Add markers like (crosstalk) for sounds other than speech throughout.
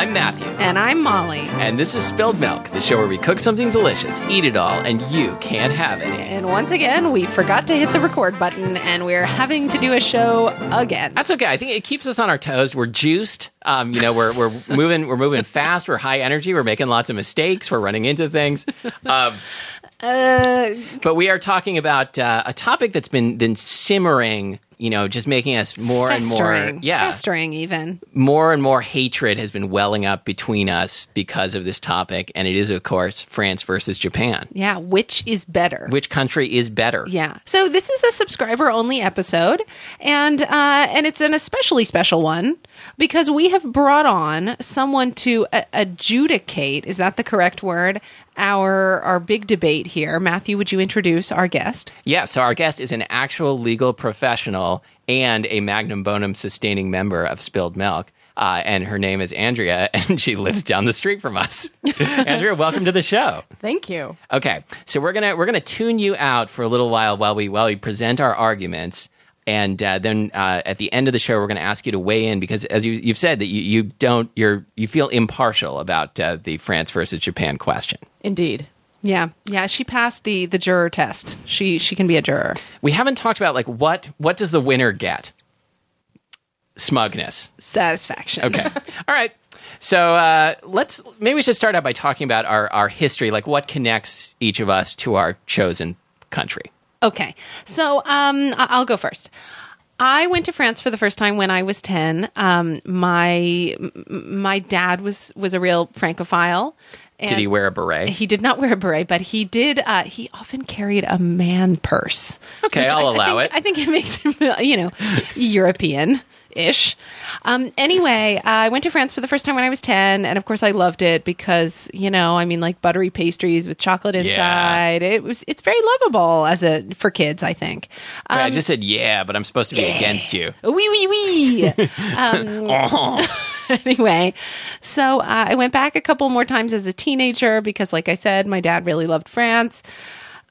I'm Matthew. And I'm Molly. And this is Spilled Milk, the show where we cook something delicious, eat it all, and you can't have it. And once again, we forgot to hit the record button, and we're having to do a show again. That's okay. I think it keeps us on our toes. We're juiced. Um, you know, we're, we're moving we're moving fast. We're high energy. We're making lots of mistakes. We're running into things. Um, Uh, but we are talking about uh, a topic that's been been simmering. You know, just making us more festering. and more, yeah, Festering, even. more and more hatred has been welling up between us because of this topic, and it is, of course, France versus Japan. Yeah, which is better? Which country is better? Yeah. So this is a subscriber only episode, and uh, and it's an especially special one because we have brought on someone to a- adjudicate. Is that the correct word? Our our big debate here. Matthew, would you introduce our guest? Yeah, so our guest is an actual legal professional and a Magnum Bonum sustaining member of Spilled Milk. Uh, and her name is Andrea, (laughs) and she lives down the street from us. (laughs) Andrea, welcome to the show. Thank you. Okay, so we're gonna we're gonna tune you out for a little while while we while we present our arguments, and uh, then uh, at the end of the show, we're gonna ask you to weigh in because, as you, you've said, that you, you don't you're you feel impartial about uh, the France versus Japan question. Indeed. Yeah, yeah. She passed the the juror test. She she can be a juror. We haven't talked about like what what does the winner get? Smugness. Satisfaction. Okay. (laughs) All right. So uh, let's maybe we should start out by talking about our, our history, like what connects each of us to our chosen country. Okay. So um, I- I'll go first. I went to France for the first time when I was ten. Um, my my dad was was a real francophile. Did he wear a beret? He did not wear a beret, but he did. Uh, he often carried a man purse. Okay, I'll I- I allow think- it. I think it makes him, (laughs) you know, European ish. Um, anyway, I went to France for the first time when I was 10. And of course, I loved it because, you know, I mean, like buttery pastries with chocolate Yeah. inside. It was, it's very lovable as a, for kids, I think. Right, I Um, just said yeah, but I'm supposed to be against you. Wee wee wee. um, (laughs) anyway, so uh, I went back a couple more times as a teenager because, like I said, my dad really loved France.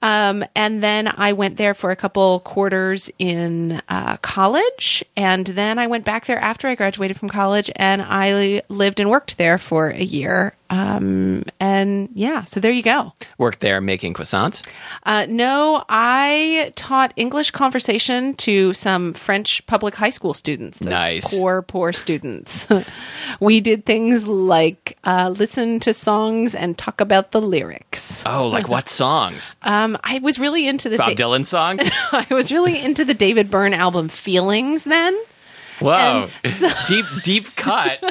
Um, and then I went there for a couple quarters in uh, college. And then I went back there after I graduated from college and I lived and worked there for a year. Um, and yeah, so there you go. Worked there making croissants. Uh, no, I taught English conversation to some French public high school students. Nice. Poor, poor students. (laughs) we did things like uh, listen to songs and talk about the lyrics. Oh, like what (laughs) songs? Um, I was really into the Bob Da- Dylan song? (laughs) I was really into the David Byrne album Feelings then. Whoa, so- deep deep cut.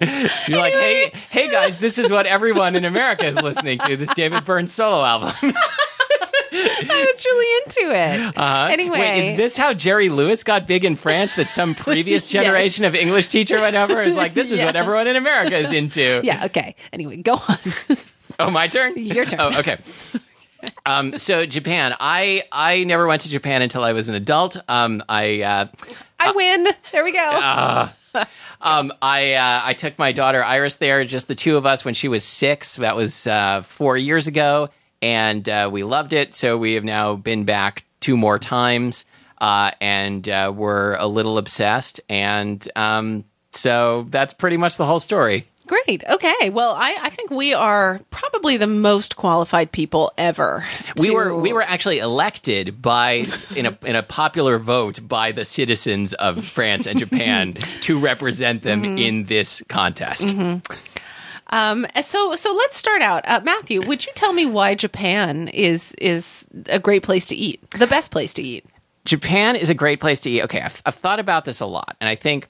You're like, hey, hey guys, this is what everyone in America is listening to. This David Byrne solo album. (laughs) I was really into it. Uh-huh. Anyway, Wait, is this how Jerry Lewis got big in France? That some (laughs) previous Yes. generation of English teacher went over is like, this is what everyone in America is into. yeah, okay. Anyway, go on. (laughs) Oh, my turn. Your turn. Oh, okay. Um, so Japan, I I never went to Japan until I was an adult. Um, I uh, I win. There we go. Um, I uh, I took my daughter Iris there, just the two of us, when she was six. That was uh, four years ago, and uh, we loved it. So we have now been back two more times, uh, and uh, we're a little obsessed. And um, so that's pretty much the whole story. Great. Okay. Well, I, I think we are probably the most qualified people ever. We were we were actually elected by in a in a popular vote by the citizens of France and Japan (laughs) to represent them Mm-hmm. in this contest. Um, so so let's start out. Uh, Matthew, would you tell me why Japan is is a great place to eat, the best place to eat? Japan is a great place to eat. Okay, I've, I've thought about this a lot, and I think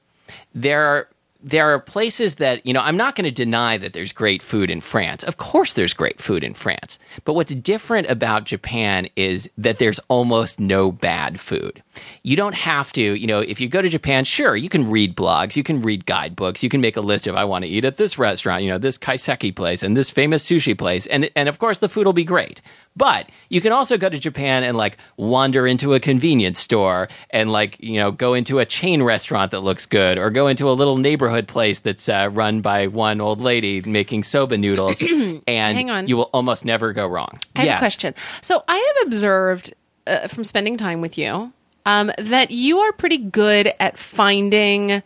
there are there are places that you know I'm not going to deny that there's great food in France. Of course, there's great food in France, but what's different about Japan is that there's almost no bad food. You don't have to, you know, if you go to Japan, sure, you can read blogs, you can read guidebooks, you can make a list of I want to eat at this restaurant, you know, this kaiseki place and this famous sushi place, and and of course the food will be great. But you can also go to Japan and like wander into a convenience store and like, you know, go into a chain restaurant that looks good or go into a little neighborhood place that's uh, run by one old lady making soba noodles (clears throat) and Hang on. you will almost never go wrong. I have yes. a question. So I have observed uh, from spending time with you um, that you are pretty good at finding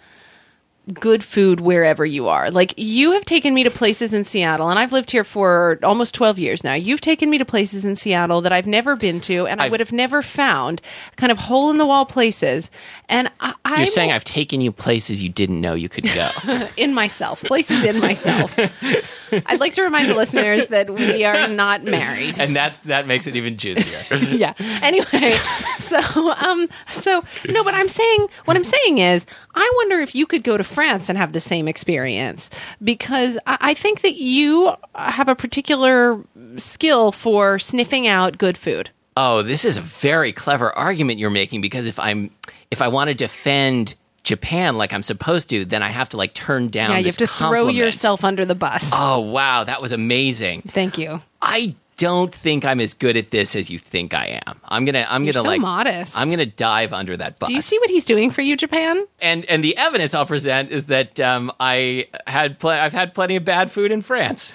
good food wherever you are. Like you have taken me to places in Seattle and I've lived here for almost 12 years now. You've taken me to places in Seattle that I've never been to and I I've- would have never found kind of hole in the wall places. And I, I'm You're saying I've taken you places you didn't know you could go. (laughs) in myself, places in myself. (laughs) I'd like to remind the listeners that we are not married. and that's that makes it even juicier. (laughs) yeah. Anyway, so um, so no, but I'm saying what I'm saying is, I wonder if you could go to France and have the same experience because I, think that you have a particular skill for sniffing out good food. Oh, this is a very clever argument you're making because if I'm if I want to defend Japan like I'm supposed to, then I have to like turn down. Yeah, you have to throw yourself under the bus. Oh wow, that was amazing. Thank you. I don't think I'm as good at this as you think I am. I'm gonna I'm You're gonna so like modest. I'm gonna dive under that bus. Do you see what he's doing for you, Japan? and and the evidence I'll present is that um, I had pl- I've had plenty of bad food in France.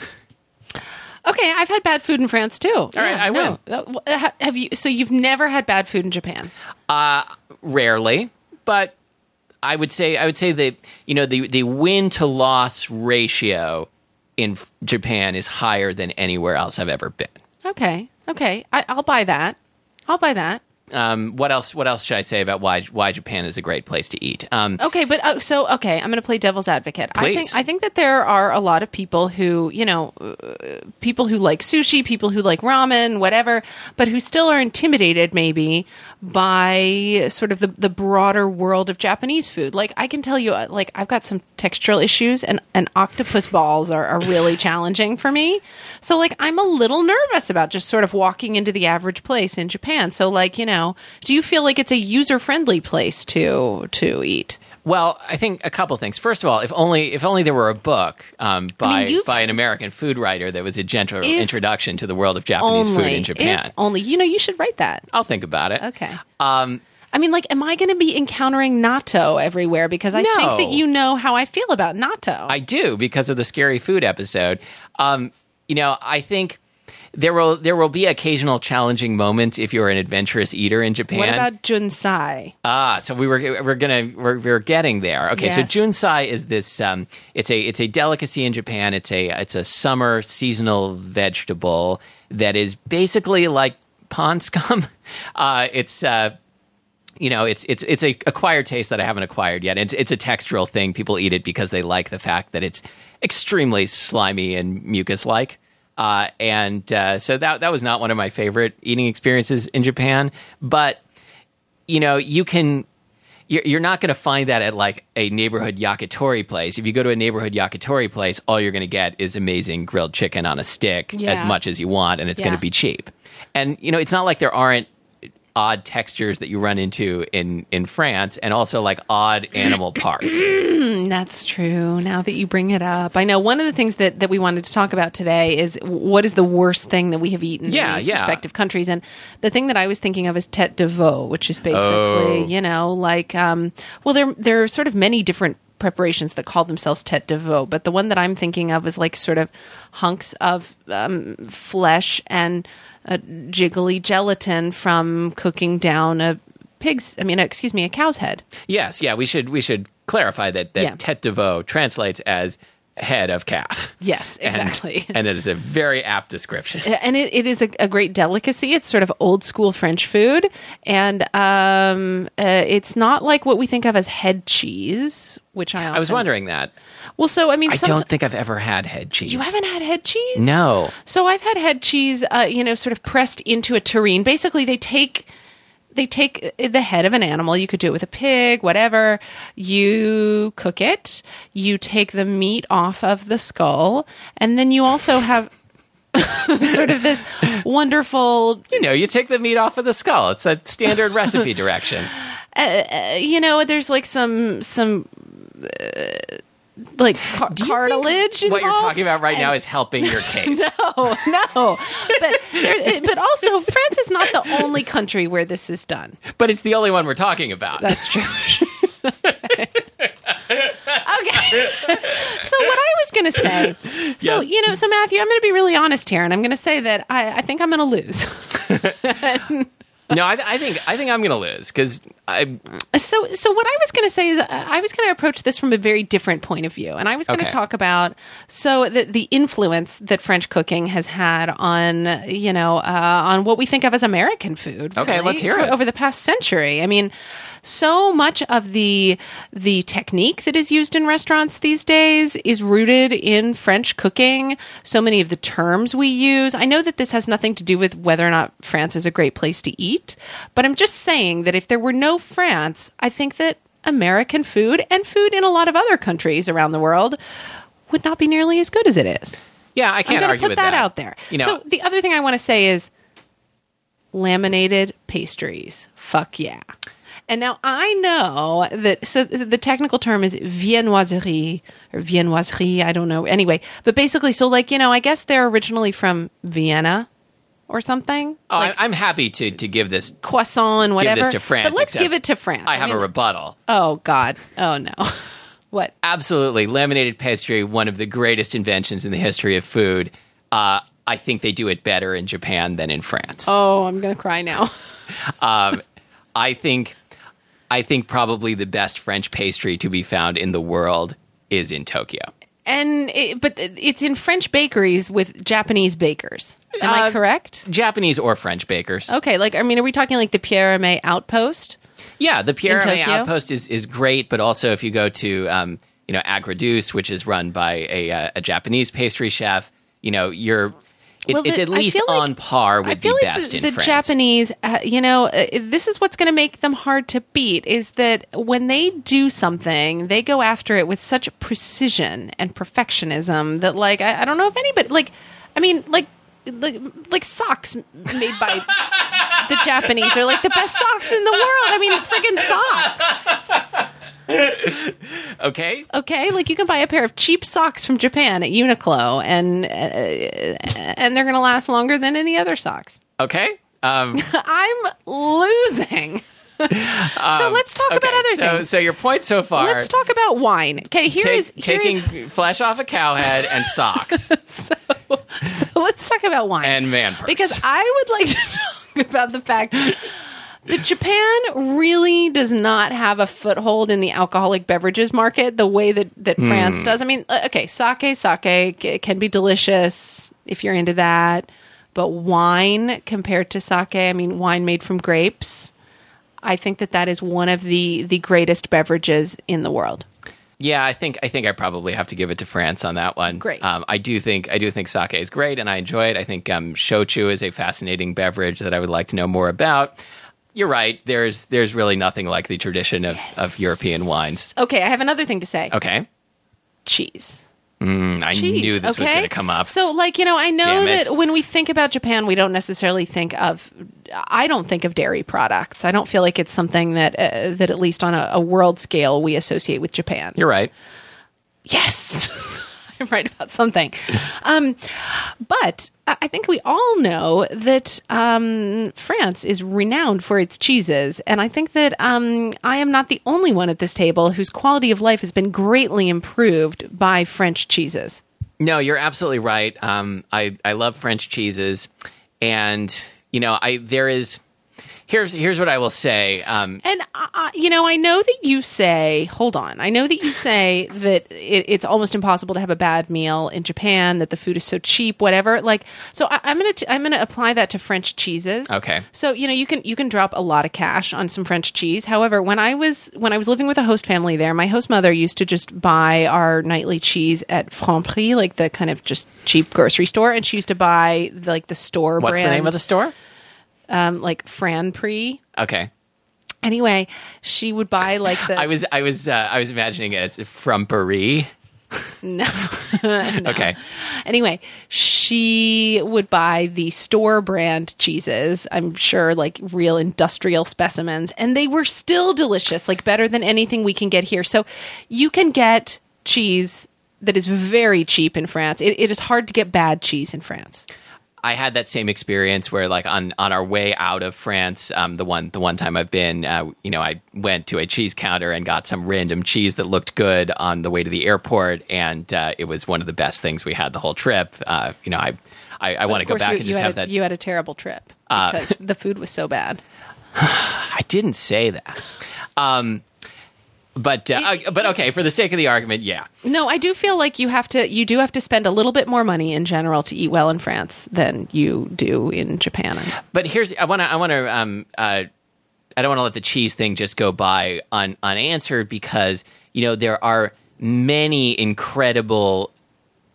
Okay, I've had bad food in France too. All right, I win. Have you? So you've never had bad food in Japan? Uh Rarely, but I would say I would say that you know the the win to loss ratio in Japan is higher than anywhere else I've ever been. Okay, okay, I, I'll buy that. I'll buy that. Um, what else? What else should I say about why why Japan is a great place to eat? Um, Okay, but uh, so okay, I'm going to play devil's advocate. I think I think that there are a lot of people who, you know, uh, people who like sushi, people who like ramen, whatever, but who still are intimidated maybe by sort of the the broader world of Japanese food. Like I can tell you uh, like I've got some textural issues and and octopus balls are, are really (laughs) challenging for me. So like I'm a little nervous about just sort of walking into the average place in Japan. So like, you know, do you feel like it's a user-friendly place to to eat? Well, I think a couple things. First of all, if only if only there were a book um, by you've by an American food writer that was a gentle introduction to the world of Japanese food in Japan. Only. You know, you should write that. I'll think about it. Okay. Um, I mean, like, am I going to be encountering natto everywhere? Because I think that you know how I feel about natto. I do because of the scary food episode. Um, you know, I think there will there will be occasional challenging moments if you're an adventurous eater in Japan. what about junsai? Ah, so we were we're gonna we're, we're getting there. Okay, so Yes. junsai is this. Um, it's a it's a delicacy in Japan. It's a it's a summer seasonal vegetable that is basically like pond scum. (laughs) Uh, it's uh, you know, it's it's it's a acquired taste that I haven't acquired yet. It's it's a textural thing. People eat it because they like the fact that it's extremely slimy and mucus like. Uh, and uh, so that that was not one of my favorite eating experiences in Japan. But you know, you can. You're, you're not going to find that at like a neighborhood yakitori place. If you go to a neighborhood yakitori place, all you're going to get is amazing grilled chicken on a stick as much as you want, and it's going to be cheap. And you know, it's not like there aren't odd textures that you run into in in France, and also like odd animal parts. That's true. Now that you bring it up, I know one of the things that, that we wanted to talk about today is what is the worst thing that we have eaten Yeah, in these yeah. respective countries. And the thing that I was thinking of is tete de veau, which is basically, Oh. you know, like, um, well, there there are sort of many different preparations that call themselves tete de veau, but the one that I'm thinking of is like sort of hunks of um, flesh and uh, jiggly gelatin from cooking down a pig's, I mean, excuse me, a cow's head. yes, yeah, we should we should clarify that that Yeah. tete de veau translates as head of calf. Yes, (laughs) exactly. (laughs) and, it is a very apt description. and it, it is a, a great delicacy. It's sort of old school French food, and um, uh, it's not like what we think of as head cheese, which I I was wondering that. Well, so I mean, I don't think I've ever had head cheese. you haven't had head cheese. No. So I've had head cheese, uh, you know, sort of pressed into a terrine. Basically, they take they take the head of an animal. You could do it with a pig, whatever. You cook it. You take the meat off of the skull, and then you also have (laughs) sort of this wonderful You know, you take the meat off of the skull. It's a standard recipe direction. (laughs) uh, you know, there's like some some uh, like car- Do you think cartilage. What you're talking about right now is helping your case. (laughs) No, no, but there, but also France is not the only country where this is done. But it's the only one we're talking about. That's true. okay. Okay. so what I was going to say, so Yes. you know, so Matthew, I'm going to be really honest here, and I'm going to say that I, I think I'm going to lose. (laughs) no, I, I think I think I'm going to lose because I, So, so what I was going to say is, uh, I was going to approach this from a very different point of view, and I was going to Okay. talk about so the the influence that French cooking has had on you know uh, on what we think of as American food. Okay, really, let's hear for- it. over the past century. I mean, so much of the the technique that is used in restaurants these days is rooted in French cooking. So many of the terms we use. I know that this has nothing to do with whether or not France is a great place to eat, but I'm just saying that if there were no France, I think that American food and food in a lot of other countries around the world would not be nearly as good as it is. yeah, I can't to argue put with that, that out there. You know, so the other thing I want to say is laminated pastries. Fuck yeah. And now I know that so the technical term is viennoiserie or viennoiserie, I don't know. Anyway, but basically so like, you know, I guess they're originally from Vienna or something. oh, like I, I'm happy to to give this. croissant and whatever. to France, But let's give it to France. I have mean, a rebuttal. Oh god. Oh no. (laughs) what? Absolutely, laminated pastry, one of the greatest inventions in the history of food. Uh, I think they do it better in Japan than in France. Oh, I'm going to cry now. (laughs) I think I think probably the best French pastry to be found in the world is in Tokyo. and it, but it's in French bakeries with Japanese bakers. Am I Uh, correct? Japanese or French bakers. Okay, like I mean, are we talking like the Pierre Hermé Outpost? Yeah, the Pierre Hermé Outpost is, is great, but also if you go to um, you know Aigre Douce, which is run by a, uh, a Japanese pastry chef, you know you're Well, it's the- at least like- on par with the like best the, in the France. Japanese, uh, you know, uh, this is what's going to make them hard to beat. Is that when they do something, they go after it with such precision and perfectionism that, like, I, I don't know if anybody, like, I mean, like. Like, like socks made by the Japanese are like the best socks in the world. I mean, friggin' socks. (laughs) Okay, Okay, like you can buy a pair of cheap socks from Japan at Uniqlo, and uh, and they're gonna last longer than any other socks. okay. Um, (laughs) I'm losing. so let's talk okay, about other so, things. So your point so far. let's talk about wine. Okay, here take- is here taking is- flesh off a cow head and (laughs) socks so, so let's talk about wine and man purse. because I would like to talk about the fact that Japan really does not have a foothold in the alcoholic beverages market the way that, that Hmm. France does. I mean, uh, okay, sake, sake can be delicious if you're into that, but wine compared to sake, I mean, wine made from grapes. I think that that is one of the the greatest beverages in the world. Yeah, I think I think I probably have to give it to France on that one. Great. Um, I do think I do think sake is great, and I enjoy it. I think um, shochu is a fascinating beverage that I would like to know more about. You're right. There's there's really nothing like the tradition of, of European wines. Okay, I have another thing to say. Okay, Cheese. Mm, I cheese. knew this okay? was going to come up. So, like, you know, I know that when we think about Japan, we don't necessarily think of. I don't think of dairy products. I don't feel like it's something that uh, that at least on a, a world scale we associate with Japan. You're right. Yes. (laughs) (laughs) I'm right about something. Um, but I think we all know that um, France is renowned for its cheeses. And I think that um, I am not the only one at this table whose quality of life has been greatly improved by French cheeses. No, you're absolutely right. Um, I I love French cheeses, and you know, I there is here's here's what I will say. Um, And uh, you know, I know that you say, hold on. I know that you say that it, it's almost impossible to have a bad meal in Japan. That the food is so cheap, whatever. Like, so I, I'm gonna t- I'm gonna apply that to French cheeses. Okay. So you know, you can you can drop a lot of cash on some French cheese. However, when I was when I was living with a host family there, my host mother used to just buy our nightly cheese at Franprix, like the kind of just cheap grocery store, and she used to buy the, like the store brand. what's brand, the name of the store? Um, like Franprix. Okay. Anyway, she would buy like the (laughs) I was I was uh, I was imagining it as from Paris. (laughs) (laughs) no. Okay. Anyway, she would buy the store brand cheeses, I'm sure like real industrial specimens, and they were still delicious, like better than anything we can get here. So you can get cheese that is very cheap in France. It, it is hard to get bad cheese in France. I had that same experience where, like, on, on our way out of France, um, the one the one time I've been, uh, you know, I went to a cheese counter and got some random cheese that looked good on the way to the airport, and uh, it was one of the best things we had the whole trip. Uh, you know, I I, I want to go back you, and just have a, that. You had a terrible trip Uh, because the food was so bad. (sighs) I didn't say that. Um, but uh, uh, but okay, for the sake of the argument, yeah. No, I do feel like you have to you do have to spend a little bit more money in general to eat well in France than you do in Japan. But here's I want to I want to um uh I don't want to let the cheese thing just go by un, unanswered because you know there are many incredible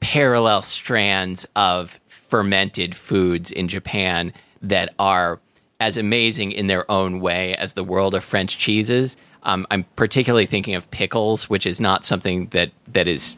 parallel strands of fermented foods in Japan that are as amazing in their own way as the world of French cheeses. Um, I'm particularly thinking of pickles, which is not something that that is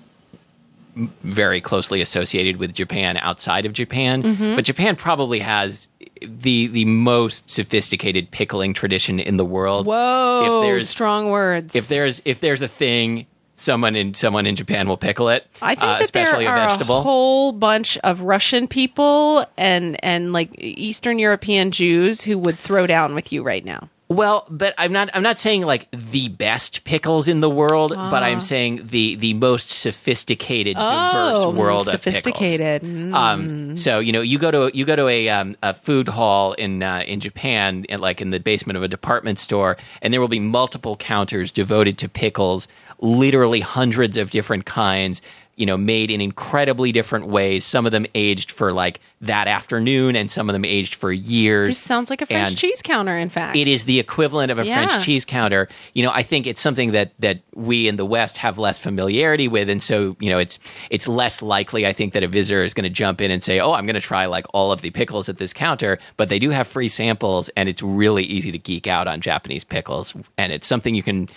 very closely associated with Japan outside of Japan. Mm-hmm. But Japan probably has the the most sophisticated pickling tradition in the world. Whoa, If there's strong words. if there's if there's a thing, someone in someone in Japan will pickle it. I think uh, that especially there a are vegetable. a whole bunch of Russian people and and like Eastern European Jews who would throw down with you right now. Well, but I'm not. I'm not saying like the best pickles in the world, but I'm saying the the most sophisticated, Oh, diverse world sophisticated. of pickles. Um, so you know, you go to you go to a um, a food hall in uh, in Japan, in, like in the basement of a department store, and there will be multiple counters devoted to pickles, literally hundreds of different kinds. You know, made in incredibly different ways. Some of them aged for like that afternoon, and some of them aged for years. This sounds like a French And- cheese counter. In fact, it is the equivalent of a Yeah. French cheese counter. You know, I think it's something that that we in the West have less familiarity with, and so you know, it's it's less likely. I think that a visitor is going to jump in and say, "Oh, I'm going to try like all of the pickles at this counter." But they do have free samples, and it's really easy to geek out on Japanese pickles, and it's something you can.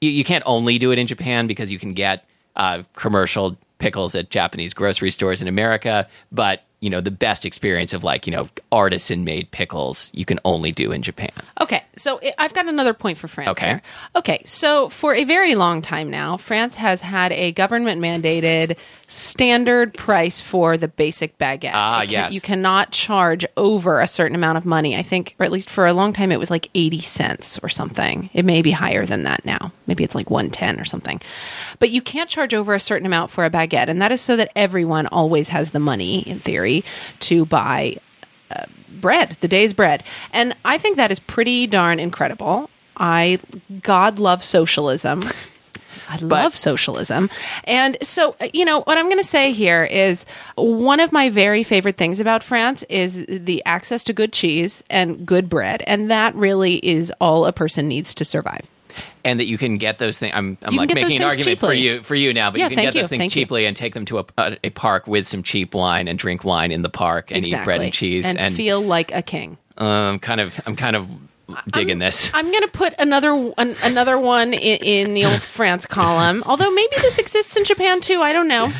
You, you can't only do it in Japan because you can get uh, commercial pickles at Japanese grocery stores in America, but you know the best experience of like you know artisan made pickles you can only do in Japan. Okay, so I've got another point for France. Okay. here. Okay, so for a very long time now, France has had a government mandated standard price for the basic baguette. Ah, can- yes. You cannot charge over a certain amount of money. I think, or at least for a long time, it was like 80 cents or something. It may be higher than that now. Maybe it's like 110 or something. But you can't charge over a certain amount for a baguette. And that is so that everyone always has the money, in theory, to buy bread, the day's bread. And I think that is pretty darn incredible. I God love socialism. I love socialism. And so, uh, you know, what I'm going to say here is one of my very favorite things about France is the access to good cheese and good bread. And that really is all a person needs to survive. And that you can get those things. I'm, I'm like making an argument for you for you now, but Yeah, you can get those you, things thank you. cheaply and take them to a, a, a park with some cheap wine and drink wine in the park and eat bread and cheese and, and, feel like a king. um, kind of I'm kind of digging this. I'm going to put another an, another one in, in the old France column. Although maybe this exists in Japan too. I don't know.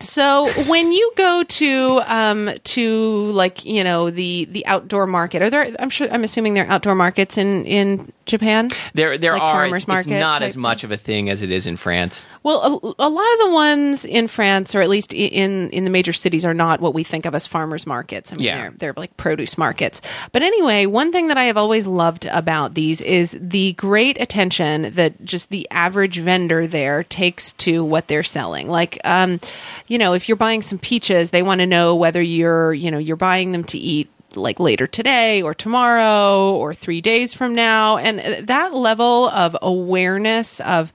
So when you go to um, to like you know the the outdoor market, are there? I'm sure. I'm assuming there are outdoor markets in in Japan. There there like are farmers it's, it's not as much of a thing as it is in France. Well, a, a lot of the ones in France, or at least in in the major cities, are not what we think of as farmers markets. I mean, Yeah. they're they're like produce markets. But anyway, one thing that I have always loved about these is the great attention that just the average vendor there takes to what they're selling. Like, um, you know, if you're buying some peaches, they want to know whether you're you know you're buying them to eat like later today or tomorrow or three days from now. And uh, that level of awareness of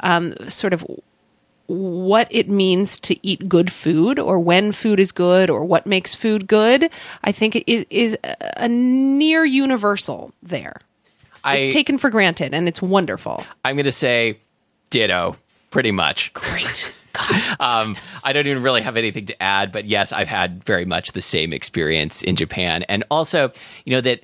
um, sort of what it means to eat good food or when food is good or what makes food good i think it is, is a near universal there. I it's taken for granted and it's wonderful. I'm going to say ditto pretty much. great (laughs) (laughs) um, I don't even really have anything to add, but yes, I've had very much the same experience in Japan. And also, you know, that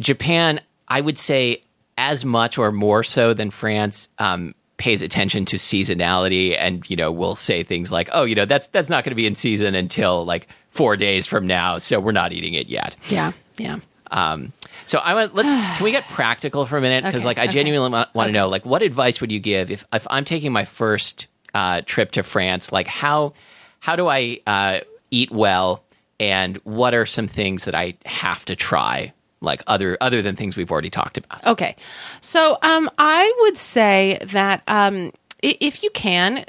Japan, I would say, as much or more so than France, um, pays attention to seasonality and, you know, will say things like, oh, you know, that's that's not going to be in season until like four days from now, so we're not eating it yet. yeah yeah Um, so I want let's (sighs) can we get practical for a minute because Okay, like I okay. genuinely want, to know like what advice would you give if if I'm taking my first uh, trip to France like how how do I uh, eat well and what are some things that I have to try like other other than things we've already talked about Okay. So um, I would say that um, if you can,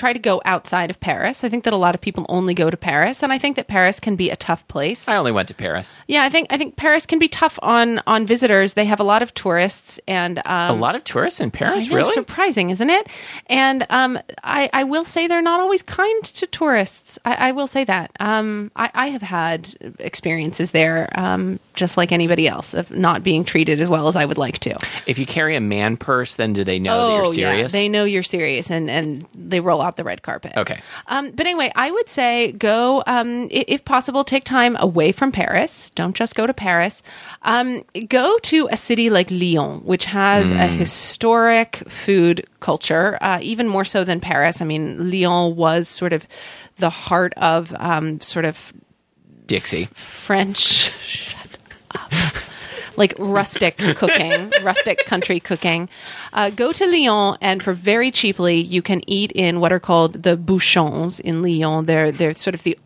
try to go outside of Paris. I think that a lot of people only go to Paris, and I think that Paris can be a tough place. I only went to Paris. Yeah, I think I think Paris can be tough on on visitors. They have a lot of tourists, and um, A lot of tourists in Paris, know, really? surprising, isn't it? And um, I, I will say they're not always kind to tourists. I, I will say that. Um, I, I have had experiences there, um, just like anybody else, of not being treated as well as I would like to. If you carry a man purse, then do they know that you're serious? Oh, yeah, they know you're serious, and and they roll the red carpet. Okay. Um, but anyway, I would say go, um, if possible, take time away from Paris. Don't just go to Paris. Um, go to a city like Lyon, which has a historic food culture, uh, even more so than Paris. I mean, Lyon was sort of the heart of um, sort of Dixie. French. Like rustic (laughs) cooking, rustic country cooking. Uh, go to Lyon, and for very cheaply, you can eat in what are called the bouchons in Lyon. They're they're sort of the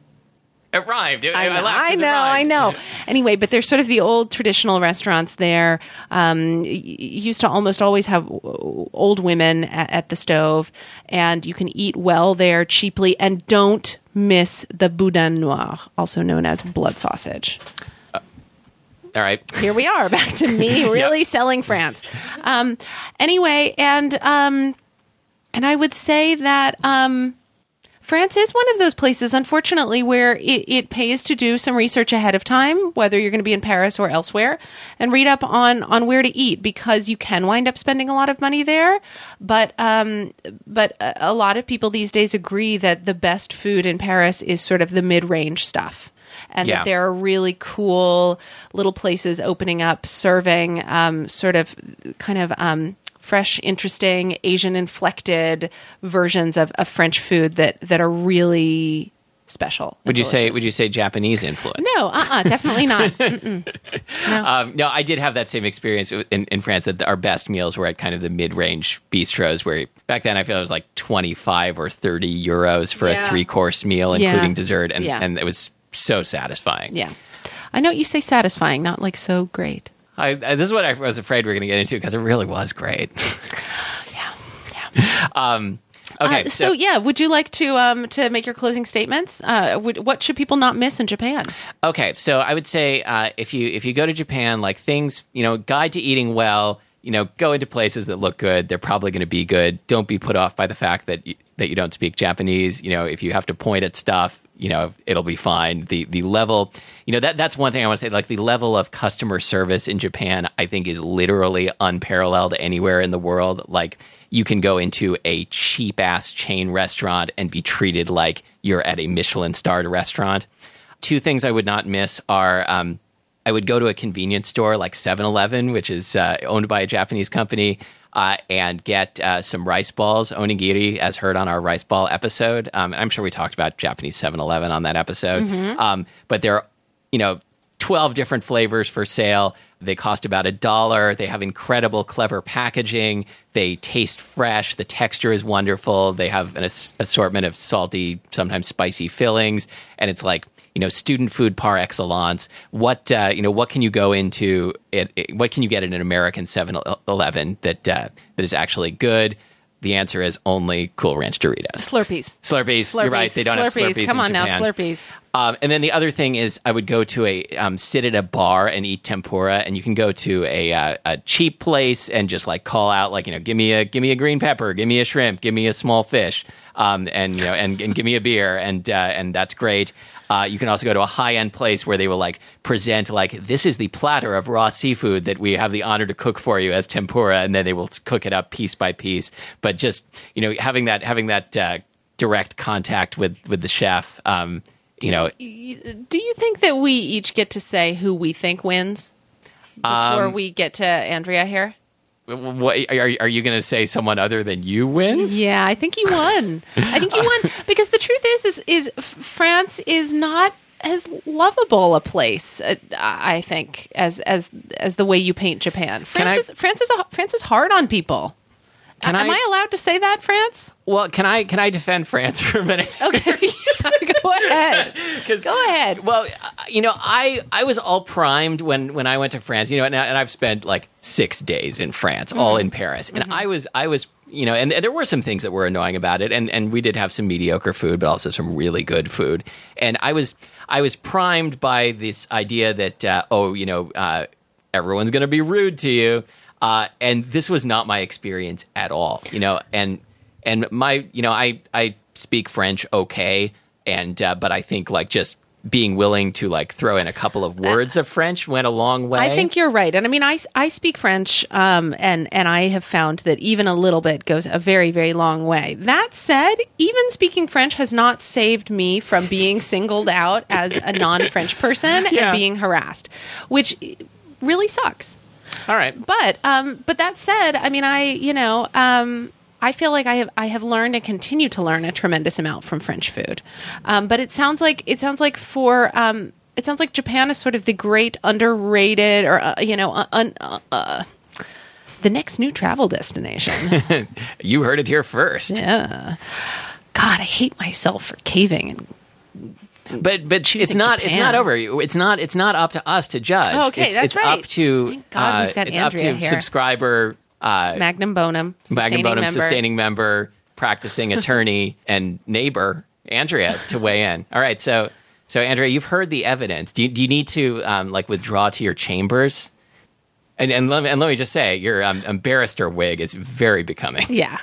It rhymed. It- I know, laughed I know, I know. (laughs) Anyway, but they're sort of the old traditional restaurants there. Um, used to almost always have old women at, at the stove, and you can eat well there cheaply. And don't miss the boudin noir, also known as blood sausage. All right. Here we are, back to me (laughs) really selling France. Um, anyway, and um, and I would say that um, France is one of those places, unfortunately, where it, it pays to do some research ahead of time, whether you're going to be in Paris or elsewhere, and read up on on where to eat because you can wind up spending a lot of money there. But um, but a, a lot of people these days agree that the best food in Paris is sort of the mid range stuff. And Yeah. that there are really cool little places opening up, serving um, sort of kind of um, fresh, interesting, Asian inflected versions of, of French food that that are really special. Would you say? Would you say Japanese influence? No, uh, uh definitely not. (laughs) Mm-mm. Um, no, I did have that same experience in, in France. That our best meals were at kind of the mid-range bistros, where back then I feel it was like twenty-five or thirty euros for Yeah. a three-course meal, Yeah. including dessert, and Yeah. and it was so satisfying. yeah, I know you say satisfying, not like so great. I, I, this is what I was afraid we were going to get into because it really was great. (laughs) Yeah, yeah. (laughs) Um, okay, Uh, so, yeah, would you like to um, to make your closing statements? Uh, would, what should people not miss in Japan? Okay, so I would say uh, if you if you go to Japan, like things, you know, guide to eating well. You know, go into places that look good. They're probably going to be good. Don't be put off by the fact that you, that you don't speak Japanese. You know, if you have to point at stuff, you know, it'll be fine. The the level, you know, that that's one thing I want to say. Like the level of customer service in Japan, I think is literally unparalleled anywhere in the world. Like you can go into a cheap ass chain restaurant and be treated like you're at a Michelin starred restaurant two things I would not miss are um, I would go to a convenience store like 7 Eleven, which is uh, owned by a Japanese company, uh, and get uh, some rice balls, onigiri, as heard on our rice ball episode. Um, and I'm sure we talked about Japanese 7 Eleven on that episode. Um, but there are, you know, 12 different flavors for sale. They cost about a dollar. They have incredible, clever packaging. They taste fresh. The texture is wonderful. They have an ass- assortment of salty, sometimes spicy fillings. And it's like, you know, student food par excellence. What, uh, you know, what can you go into? It, it- what can you get at an American 7 Eleven that, uh, that is actually good? The answer is only Cool Ranch Doritos. Slurpees. Slurpees. You're right. They don't have Slurpees Come on now. Slurpees. Um, and then the other thing is, I would go to a um, sit at a bar and eat tempura, and you can go to a uh, a cheap place and just like call out like you know, give me a give me a green pepper, give me a shrimp, give me a small fish, um, and you know, and, and give me a beer, and uh, and that's great. Uh, you can also go to a high end place where they will like present like this is the platter of raw seafood that we have the honor to cook for you as tempura, and then they will cook it up piece by piece. But just you know, having that having that uh, direct contact with with the chef. Um, you know, Do you think that we each get to say who we think wins before Um, we get to Andrea here? What, are, are you going to say someone other than you wins? Yeah, I think you won. I think you won (laughs) because the truth is, is, is France is not as lovable a place. Uh, I think as as as the way you paint Japan. France I- is France is a, France is hard on people. Can Am I- I allowed to say that, France? Well, can I can I defend France (laughs) for a minute? Okay, (laughs) ahead. (laughs) Go ahead. Well, uh, you know, I I was all primed when when I went to France. You know, and, I- and I've spent like six days in France, all Mm-hmm. in Paris, and I was I was you know, and, and there were some things that were annoying about it, and and we did have some mediocre food, but also some really good food. And I was I was primed by this idea that uh, oh, you know, uh, everyone's going to be rude to you, uh, and this was not my experience at all. You know, and and my you know I I speak French okay, and uh, but I think like just being willing to like throw in a couple of words of French went a long way. I think you're right, and I mean, I, I speak French, um, and and I have found that even a little bit goes a very very long way. That said, even speaking French has not saved me from being (laughs) singled out as a non-French person Yeah. and being harassed, which really sucks. All right. But um, but that said, I mean, I you know, um, I feel like I have I have learned and continue to learn a tremendous amount from French food. Um, but it sounds like it sounds like for um, it sounds like Japan is sort of the great underrated or uh, you know uh, un, uh, uh, the next new travel destination. (laughs) You heard it here first. yeah. God, I hate myself for caving and But but it's not it's not over. It's not it's not up to us to judge. Oh, okay, it's, that's it's right. up to Thank God uh, we've got it's Andrea up to here. subscriber uh, Magnum Bonum, Magnum sustaining Bonum member. sustaining member, practicing (laughs) attorney, and neighbor Andrea to weigh in. All right, so so Andrea, you've heard the evidence. Do you, do you need to um, like withdraw to your chambers? And and let me, and let me just say, your um, barrister wig is very becoming. Yeah.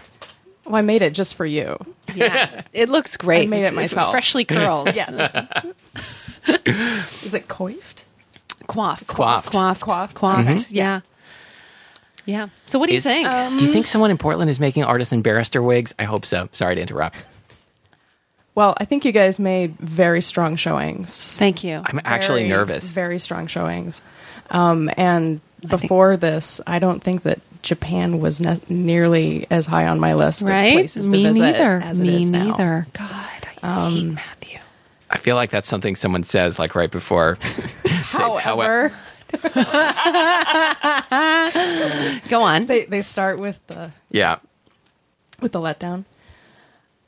Well, I made it just for you. Yeah, it looks great. I made it It's- it's myself. freshly curled. (laughs) Yes. (laughs) Is it coiffed? Coiffed. Coiffed. Coiffed. Coiffed. Coiffed. Mm-hmm. Yeah. Yeah. So what do you Is- think? Do you think someone in Portland is making artisan barrister wigs? I hope so. Sorry to interrupt. Well, I think you guys made very strong showings. Thank you. I'm actually Very, nervous. Very strong showings. Um, and before this, I don't think that Japan was ne- nearly as high on my list right? of places Me to visit neither. as it Me is now. neither. God, I hate Matthew. I feel like that's something someone says like right before. (laughs) (laughs) Say, However, (laughs) Go on. they they start with the yeah. with the letdown.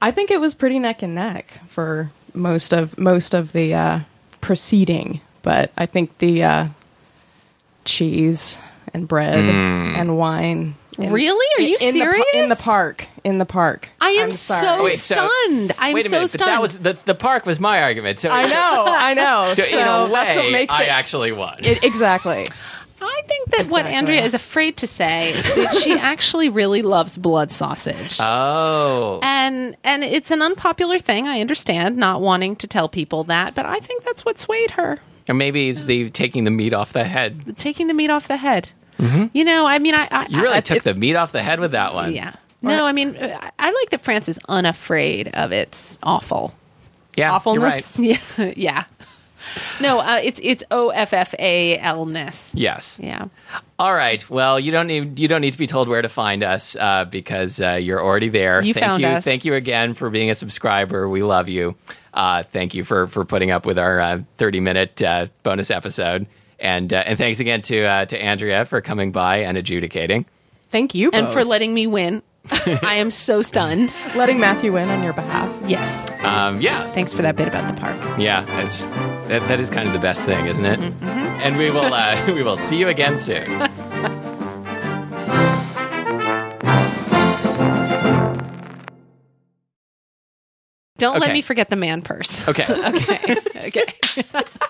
I think it was pretty neck and neck for most of most of the uh, proceeding, but I think the uh, cheese and bread Mm. and wine. In- Really? Are you in The, serious? pa- in the park. In the park. I am I'm so sorry. Wait, so- stunned. I'm Wait a so minute, but that was the, the park was my argument. So I know. I know. So, (laughs) So, in a way, that's what makes it. I it. actually won. it- exactly. I think that what Andrea is afraid to say is that she (laughs) actually really loves blood sausage. oh, and and it's an unpopular thing. I understand not wanting to tell people that, but I think that's what swayed her. or maybe it's the taking the meat off the head. Taking the meat off the head. You know, I mean, I, I You really I, took the meat off the head with that one. Yeah. No, I mean, I, like that France is unafraid of its awful. yeah, Awfulness. Right. (laughs) Yeah, yeah. No, uh, it's it's O F F A L ness. Yes. Yeah. All right. Well, you don't need you don't need to be told where to find us uh, because uh, you're already there. You thank found you. us. Thank you again for being a subscriber. We love you. Uh, thank you for for putting up with our uh, 30 minute uh, bonus episode. And uh, and thanks again to uh, to Andrea for coming by and adjudicating. Thank you. And both. for letting me win. (laughs) I am so stunned. letting Matthew win on your behalf. Yes. Um, yeah, Thanks for that bit about the park. yeah. That's, that that is kind of the best thing, isn't it? Mm-hmm. And we will uh, (laughs) we will see you again soon. Don't let me forget the man purse. Okay. (laughs) okay. Okay.